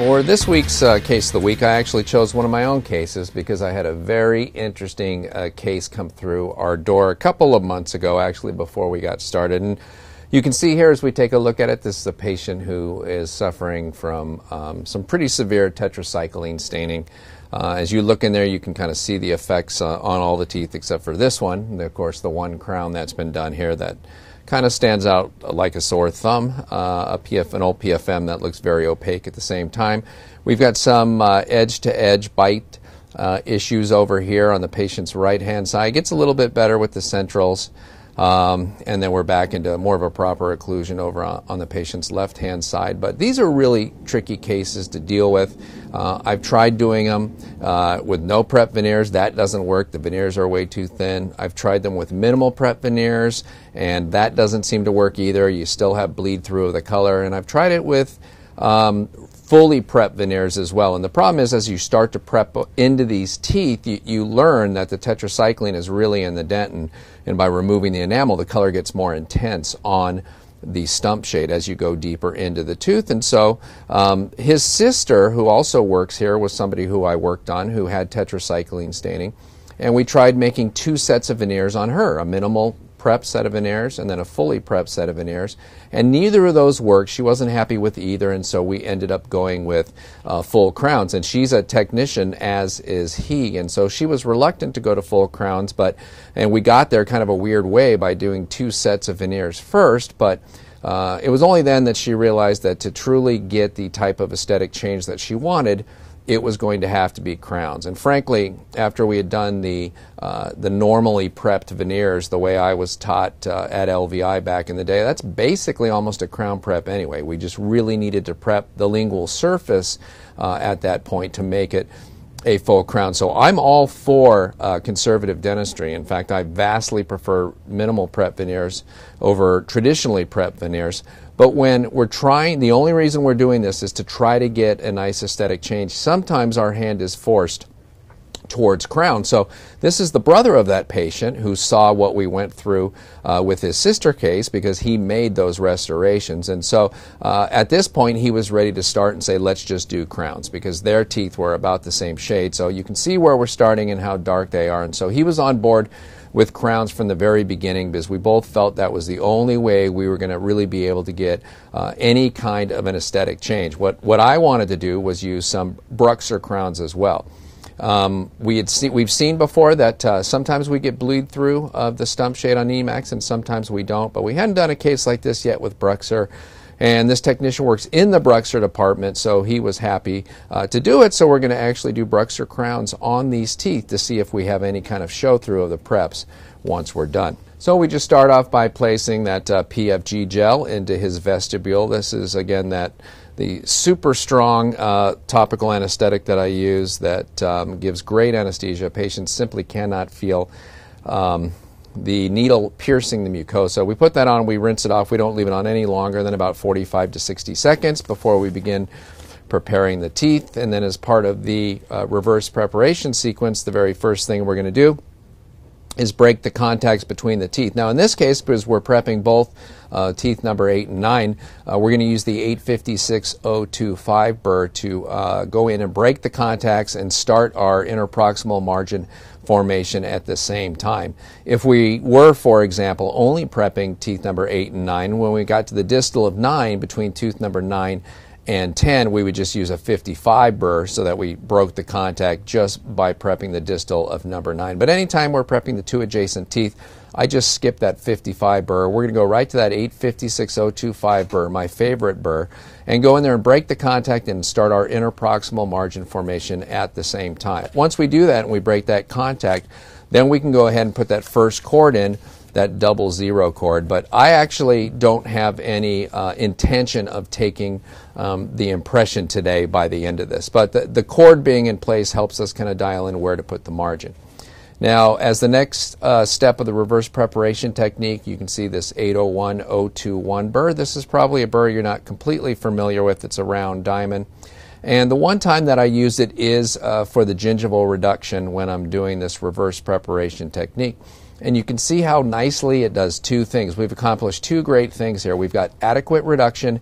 For this week's uh, case of the week, I actually chose one of my own cases because I had a very interesting uh, case come through our door a couple of months ago, actually, before we got started. And you can see here as we take a look at it, this is a patient who is suffering from um, some pretty severe tetracycline staining. Uh, as you look in there, you can kind of see the effects uh, on all the teeth except for this one. And of course, the one crown that's been done here that kind of stands out like a sore thumb. Uh, a PF, an old PFM that looks very opaque at the same time. We've got some edge to edge bite uh, issues over here on the patient's right hand side. It gets a little bit better with the centrals. Um, and then we're back into more of a proper occlusion over on, on the patient's left hand side. But these are really tricky cases to deal with. Uh, I've tried doing them uh, with no prep veneers. That doesn't work. The veneers are way too thin. I've tried them with minimal prep veneers, and that doesn't seem to work either. You still have bleed through of the color. And I've tried it with um, fully prep veneers as well. And the problem is, as you start to prep into these teeth, you, you learn that the tetracycline is really in the dentin, and by removing the enamel, the color gets more intense on the stump shade as you go deeper into the tooth. And so um, his sister, who also works here, was somebody who I worked on who had tetracycline staining. And we tried making two sets of veneers on her, a minimal prep set of veneers and then a fully prep set of veneers. And neither of those worked. She wasn't happy with either, and so we ended up going with uh, full crowns. And she's a technician, as is he, and so she was reluctant to go to full crowns. But and we got there kind of a weird way by doing two sets of veneers first, but. Uh, it was only then that she realized that to truly get the type of aesthetic change that she wanted, it was going to have to be crowns. And frankly, after we had done the uh, the normally prepped veneers, the way I was taught uh, at LVI back in the day, that's basically almost a crown prep anyway. We just really needed to prep the lingual surface uh, at that point to make it a full crown. So I'm all for uh, conservative dentistry. In fact, I vastly prefer minimal prep veneers over traditionally prep veneers. But when we're trying, the only reason we're doing this is to try to get a nice aesthetic change. Sometimes our hand is forced towards crown. So this is the brother of that patient who saw what we went through uh, with his sister case because he made those restorations. And so uh, at this point, he was ready to start and say, let's just do crowns because their teeth were about the same shade. So you can see where we're starting and how dark they are. And so he was on board with crowns from the very beginning because we both felt that was the only way we were going to really be able to get uh, any kind of an aesthetic change. What, what I wanted to do was use some BruxZir crowns as well. Um, we had see, we've seen before that uh, sometimes we get bleed through of the stump shade on Emax and sometimes we don't, but we hadn't done a case like this yet with BruxZir. And this technician works in the BruxZir department, so he was happy uh, to do it. So we're going to actually do BruxZir crowns on these teeth to see if we have any kind of show through of the preps once we're done. So we just start off by placing that uh, PFG gel into his vestibule. This is again that the super strong uh, topical anesthetic that I use that um, gives great anesthesia. Patients simply cannot feel um, the needle piercing the mucosa. We put that on, we rinse it off. We don't leave it on any longer than about 45 to 60 seconds before we begin preparing the teeth. And then, as part of the uh, reverse preparation sequence, the very first thing we're going to do is break the contacts between the teeth. Now, in this case, because we're prepping both uh, teeth number 8 and 9, uh, we're going to use the 856025 burr to uh, go in and break the contacts and start our interproximal margin formation at the same time. If we were, for example, only prepping teeth number 8 and 9, when we got to the distal of 9 between tooth number 9 and 10, we would just use a 55 burr so that we broke the contact just by prepping the distal of number 9. But anytime we're prepping the two adjacent teeth, I just skip that 55 burr. We're going to go right to that 856025 burr, my favorite burr, and go in there and break the contact and start our interproximal margin formation at the same time. Once we do that and we break that contact, then we can go ahead and put that first cord in that double zero cord. But I actually don't have any uh, intention of taking um, the impression today by the end of this. But the, the cord being in place helps us kind of dial in where to put the margin. Now, as the next uh, step of the reverse preparation technique, you can see this 801021 burr. This is probably a burr you're not completely familiar with. It's a round diamond. And the one time that I use it is uh, for the gingival reduction when I'm doing this reverse preparation technique. And you can see how nicely it does two things. We've accomplished two great things here. We've got adequate reduction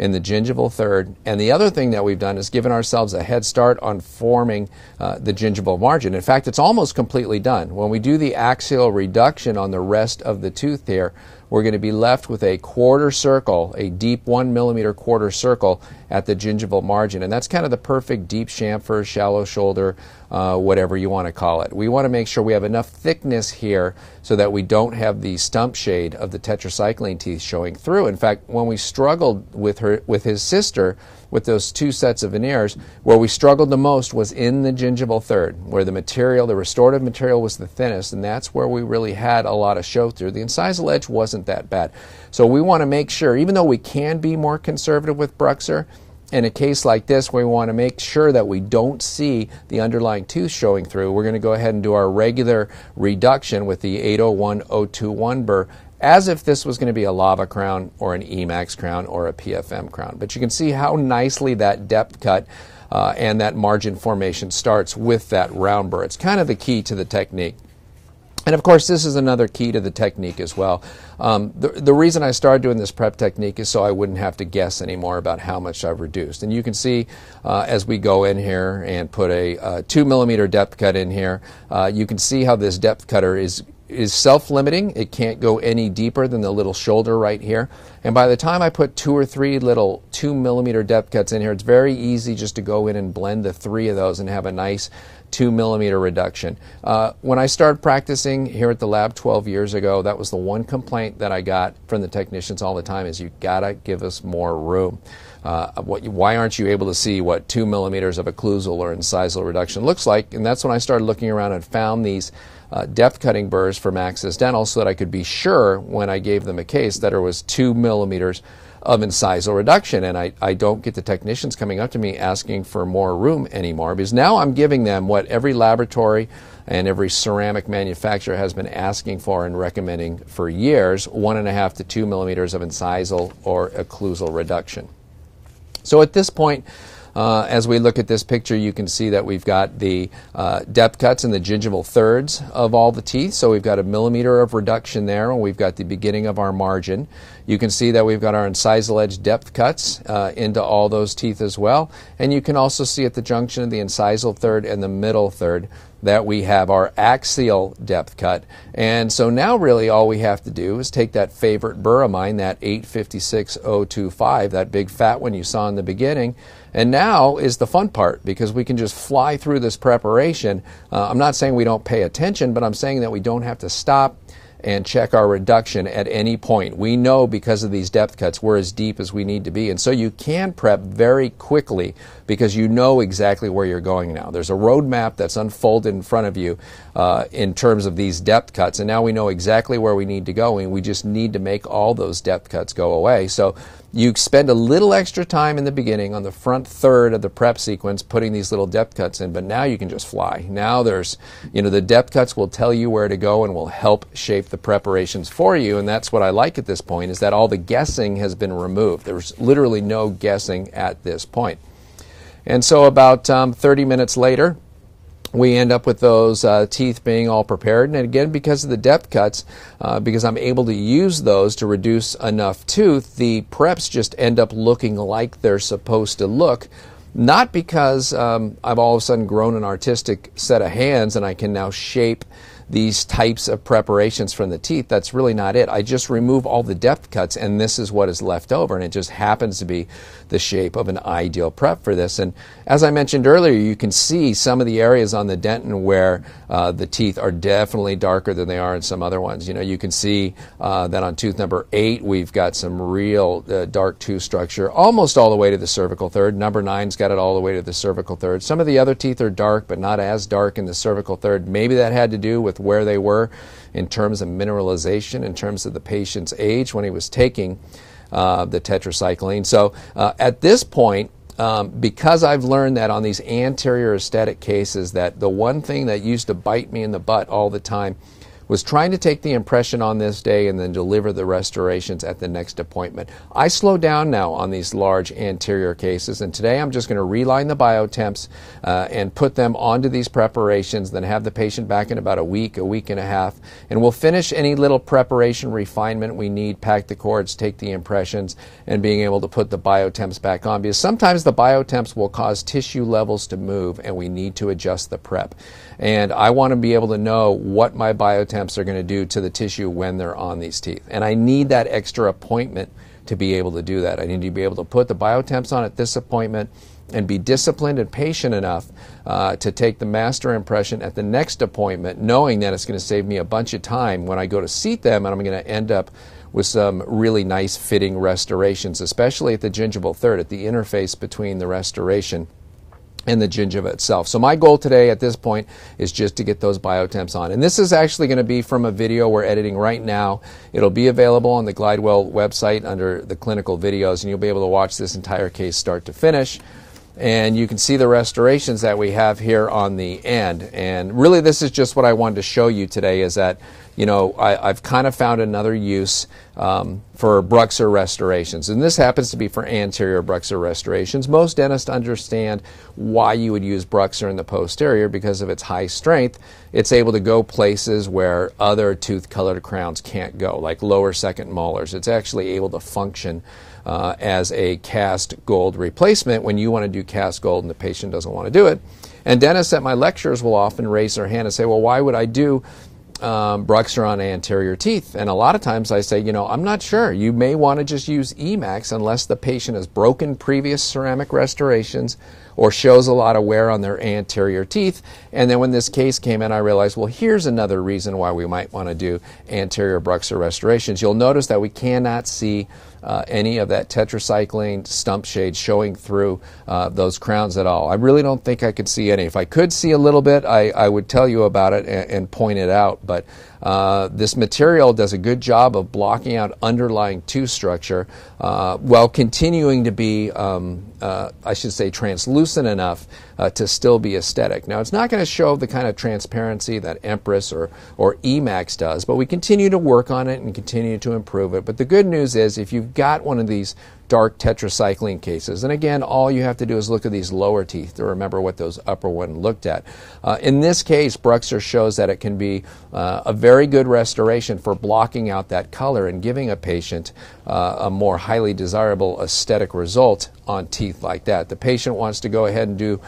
in the gingival third. And the other thing that we've done is given ourselves a head start on forming uh, the gingival margin. In fact, it's almost completely done. When we do the axial reduction on the rest of the tooth here, we're going to be left with a quarter circle, a deep one millimeter quarter circle at the gingival margin. And that's kind of the perfect deep chamfer, shallow shoulder, uh, whatever you want to call it. We want to make sure we have enough thickness here so that we don't have the stump shade of the tetracycline teeth showing through. In fact, when we struggled with her, with his sister, with those two sets of veneers, where we struggled the most was in the gingival third, where the material, the restorative material was the thinnest, and that's where we really had a lot of show through. The incisal edge wasn't that bad. So we want to make sure, even though we can be more conservative with BruxZir, in a case like this, we want to make sure that we don't see the underlying tooth showing through. We're going to go ahead and do our regular reduction with the 801-021 burr as if this was going to be a lava crown or an Emax crown or a PFM crown. But you can see how nicely that depth cut uh, and that margin formation starts with that round burr. It's kind of the key to the technique. And of course, this is another key to the technique as well. Um, the, the reason I started doing this prep technique is so I wouldn't have to guess anymore about how much I've reduced. And you can see uh, as we go in here and put a, a two millimeter depth cut in here, uh, you can see how this depth cutter is is self-limiting. It can't go any deeper than the little shoulder right here. And by the time I put two or three little two millimeter depth cuts in here, it's very easy just to go in and blend the three of those and have a nice two millimeter reduction. Uh, when I started practicing here at the lab 12 years ago, that was the one complaint that I got from the technicians all the time is you gotta give us more room. Uh, what, why aren't you able to see what two millimeters of occlusal or incisal reduction looks like? And that's when I started looking around and found these uh, depth cutting burrs from Axis Dental so that I could be sure when I gave them a case that it was two millimeters of incisal reduction. And I, I don't get the technicians coming up to me asking for more room anymore because now I'm giving them what every laboratory and every ceramic manufacturer has been asking for and recommending for years one and a half to two millimeters of incisal or occlusal reduction. So at this point, uh, as we look at this picture, you can see that we've got the uh, depth cuts in the gingival thirds of all the teeth. So we've got a millimeter of reduction there, and we've got the beginning of our margin. You can see that we've got our incisal edge depth cuts uh, into all those teeth as well. And you can also see at the junction of the incisal third and the middle third that we have our axial depth cut. And so now really all we have to do is take that favorite burr of mine, that 856025, that big fat one you saw in the beginning, and now is the fun part because we can just fly through this preparation. Uh, I'm not saying we don't pay attention, but I'm saying that we don't have to stop and check our reduction at any point. We know because of these depth cuts we're as deep as we need to be. And so you can prep very quickly because you know exactly where you're going now. There's a roadmap that's unfolded in front of you uh, in terms of these depth cuts. And now we know exactly where we need to go and we just need to make all those depth cuts go away. So you spend a little extra time in the beginning on the front third of the prep sequence putting these little depth cuts in, but now you can just fly. Now there's, you know, the depth cuts will tell you where to go and will help shape the preparations for you. And that's what I like at this point is that all the guessing has been removed. There's literally no guessing at this point. And so about um, 30 minutes later, we end up with those uh, teeth being all prepared. And again, because of the depth cuts, uh, because I'm able to use those to reduce enough tooth, the preps just end up looking like they're supposed to look. Not because um, I've all of a sudden grown an artistic set of hands and I can now shape these types of preparations from the teeth. That's really not it. I just remove all the depth cuts and this is what is left over and it just happens to be the shape of an ideal prep for this. And as I mentioned earlier, you can see some of the areas on the dentin where uh, the teeth are definitely darker than they are in some other ones. You know, you can see uh, that on tooth number eight, we've got some real uh, dark tooth structure almost all the way to the cervical third. Number nine's got it all the way to the cervical third. Some of the other teeth are dark, but not as dark in the cervical third. Maybe that had to do with where they were in terms of mineralization, in terms of the patient's age when he was taking uh, the tetracycline. So uh, at this point, um, because I've learned that on these anterior aesthetic cases, that the one thing that used to bite me in the butt all the time was trying to take the impression on this day and then deliver the restorations at the next appointment. I slow down now on these large anterior cases, and today I'm just going to reline the biotemps uh, and put them onto these preparations, then have the patient back in about a week, a week and a half, and we'll finish any little preparation refinement we need, pack the cords, take the impressions, and being able to put the biotemps back on because sometimes the biotemps will cause tissue levels to move and we need to adjust the prep. And I want to be able to know what my are going to do to the tissue when they're on these teeth. And I need that extra appointment to be able to do that. I need to be able to put the biotemps on at this appointment and be disciplined and patient enough uh, to take the master impression at the next appointment, knowing that it's going to save me a bunch of time when I go to seat them and I'm going to end up with some really nice fitting restorations, especially at the gingival third, at the interface between the restoration and the gingiva itself. So my goal today at this point is just to get those biotemps on. And this is actually going to be from a video we're editing right now. It'll be available on the Glidewell website under the clinical videos, and you'll be able to watch this entire case start to finish. And you can see the restorations that we have here on the end. And really, this is just what I wanted to show you today is that you know, I, have kind of found another use um, for BruxZir restorations. And this happens to be for anterior BruxZir restorations. Most dentists understand why you would use BruxZir in the posterior because of its high strength. It's able to go places where other tooth colored crowns can't go, like lower second molars. It's actually able to function uh, as a cast gold replacement when you want to do cast gold and the patient doesn't want to do it. And dentists at my lectures will often raise their hand and say, well, why would I do um, BruxZir on anterior teeth. And a lot of times I say, you know, I'm not sure. You may want to just use Emax unless the patient has broken previous ceramic restorations or shows a lot of wear on their anterior teeth. And then when this case came in, I realized, well, here's another reason why we might want to do anterior BruxZir restorations. You'll notice that we cannot see uh, any of that tetracycline stump shade showing through uh, those crowns at all. I really don't think I could see any. If I could see a little bit, I, I would tell you about it and, and point it out. But uh, this material does a good job of blocking out underlying tooth structure uh, while continuing to be, um, uh, I should say, translucent enough uh, to still be aesthetic. Now, it's not going to show the kind of transparency that Empress or, or Emax does, but we continue to work on it and continue to improve it. But the good news is if you've got one of these dark tetracycline cases. And again, all you have to do is look at these lower teeth to remember what those upper one looked at. Uh, in this case, BruxZir shows that it can be uh, a very good restoration for blocking out that color and giving a patient uh, a more highly desirable aesthetic result on teeth like that. The patient wants to go ahead and do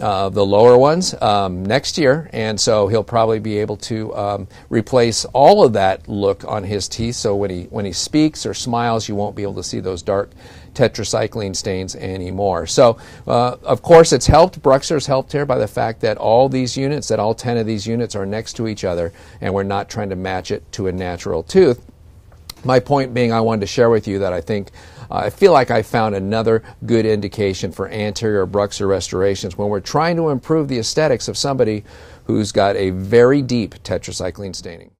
uh, the lower ones um, next year, and so he'll probably be able to um, replace all of that look on his teeth. So when he when he speaks or smiles, you won't be able to see those dark tetracycline stains anymore. So uh, of course, it's helped. BruxZir's helped here by the fact that all these units, that all ten of these units, are next to each other, and we're not trying to match it to a natural tooth. My point being, I wanted to share with you that I think uh, I feel like I found another good indication for anterior BruxZir restorations when we're trying to improve the aesthetics of somebody who's got a very deep tetracycline staining.